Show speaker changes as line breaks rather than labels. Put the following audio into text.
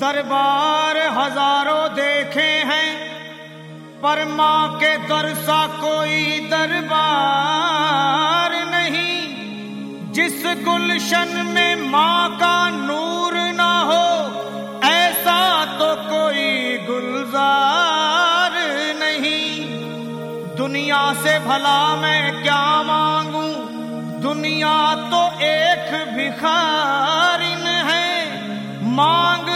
دربار ہزاروں دیکھے ہیں، پر ماں کے درسا کوئی دربار نہیں۔ جس گلشن میں ماں کا نور نہ ہو، ایسا تو کوئی گلزار نہیں۔ دنیا سے بھلا میں کیا مانگوں؟ دنیا تو ایک بھکارن ہے۔
مانگ